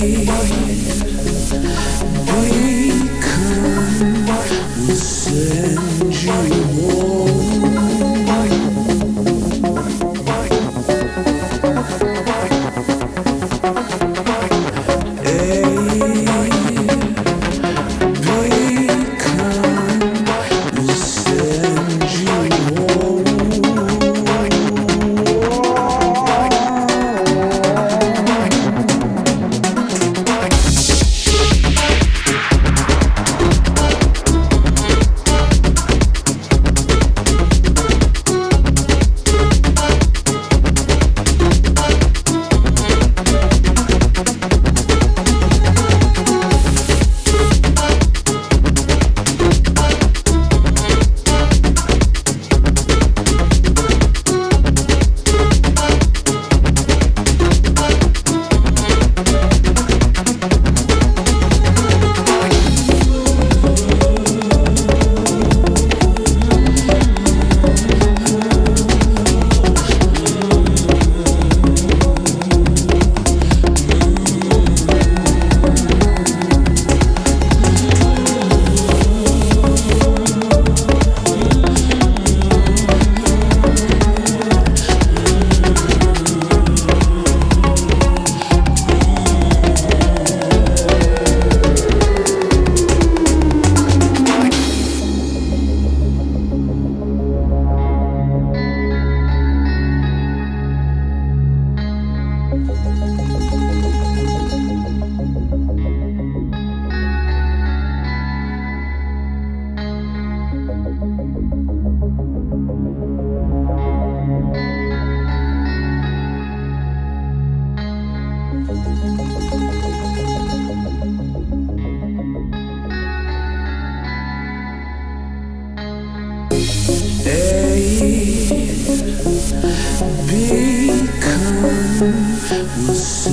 way. Música